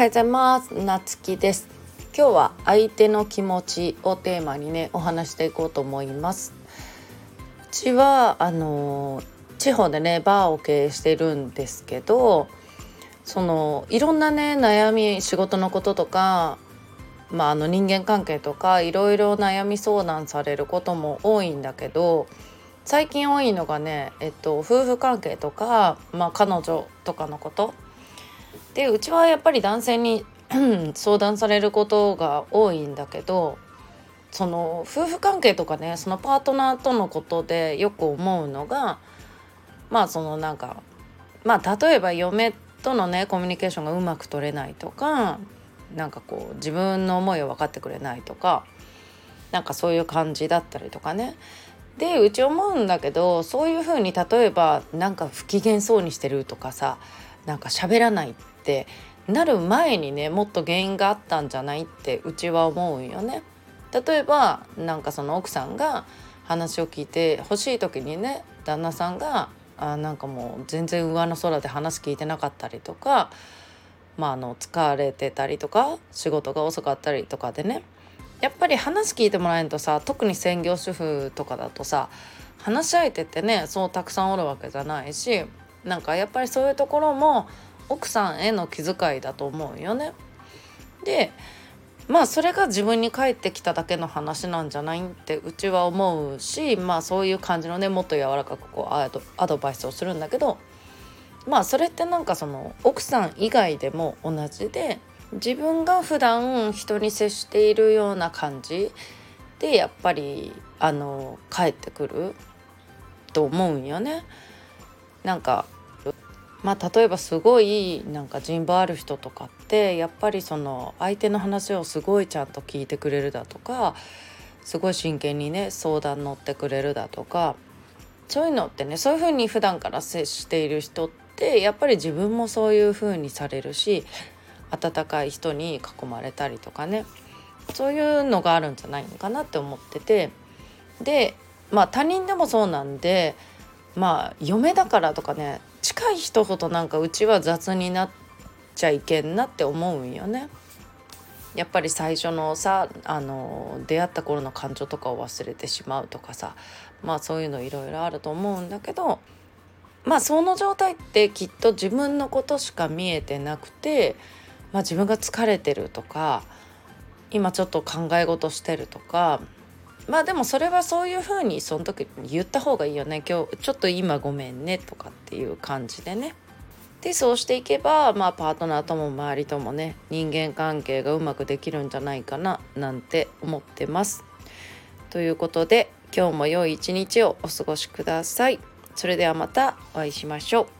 はようございます。なつきです。今日は相手の気持ちをテーマにねお話していこうと思います。うちはあの地方でねバーを経営してるんですけどそのいろんなね悩み仕事のこととかまあ、あの人間関係とかいろいろ悩み相談されることも多いんだけど最近多いのがね、えっと、夫婦関係とか、まあ、彼女とかのこと。でうちはやっぱり男性に相談されることが多いんだけどその夫婦関係とかねそのパートナーとのことでよく思うのがまあそのなんかまあ例えば嫁とのねコミュニケーションがうまく取れないとかなんかこう自分の思いを分かってくれないとかなんかそういう感じだったりとかね。でうち思うんだけどそういうふうに例えばなんか不機嫌そうにしてるとかさなんか喋らないってなる前にねもっと原因があったんじゃないってうちは思うよね。例えばなんかその奥さんが話を聞いて欲しい時にね旦那さんがあなんかもう全然上の空で話聞いてなかったりとか、まあ、あの疲れてたりとか仕事が遅かったりとかでねやっぱり話聞いてもらえんとさ特に専業主婦とかだとさ話し相手ってねそうたくさんおるわけじゃないしなんかやっぱりそういうところも奥さんへの気遣いだと思うよね。でまあそれが自分に返ってきただけの話なんじゃないってうちは思うしまあそういう感じのねもっと柔らかくこうアドアドバイスをするんだけどまあそれってなんかその奥さん以外でも同じで自分が普段人に接しているような感じでやっぱりあの返ってくると思うんよね。なんかまあ例えばすごいなんか人望ある人とかってやっぱりその相手の話をすごいちゃんと聞いてくれるだとかすごい真剣にね相談乗ってくれるだとかそういうのってねそういうふうに普段から接している人ってやっぱり自分もそういうふうにされるし温かい人に囲まれたりとかねそういうのがあるんじゃないのかなって思ってて。でまあ他人でもそうなんでまあ嫁だからとかね近い人ほどなんかうちは雑になっちゃいけんなって思うんよね。やっぱり最初のさあの出会った頃の感情とかを忘れてしまうとかさまあそういうのいろいろあると思うんだけどまあその状態ってきっと自分のことしか見えてなくて、まあ、自分が疲れてるとか今ちょっと考え事してるとかまあでもそれはそういうふうにその時言った方がいいよね今日ちょっと今ごめんねとかっていう感じでね。でそうしていけば、まあ、パートナーとも周りともね人間関係がうまくできるんじゃないかななんて思ってます。ということで今日も良い一日をお過ごしください。それではまたお会いしましょう。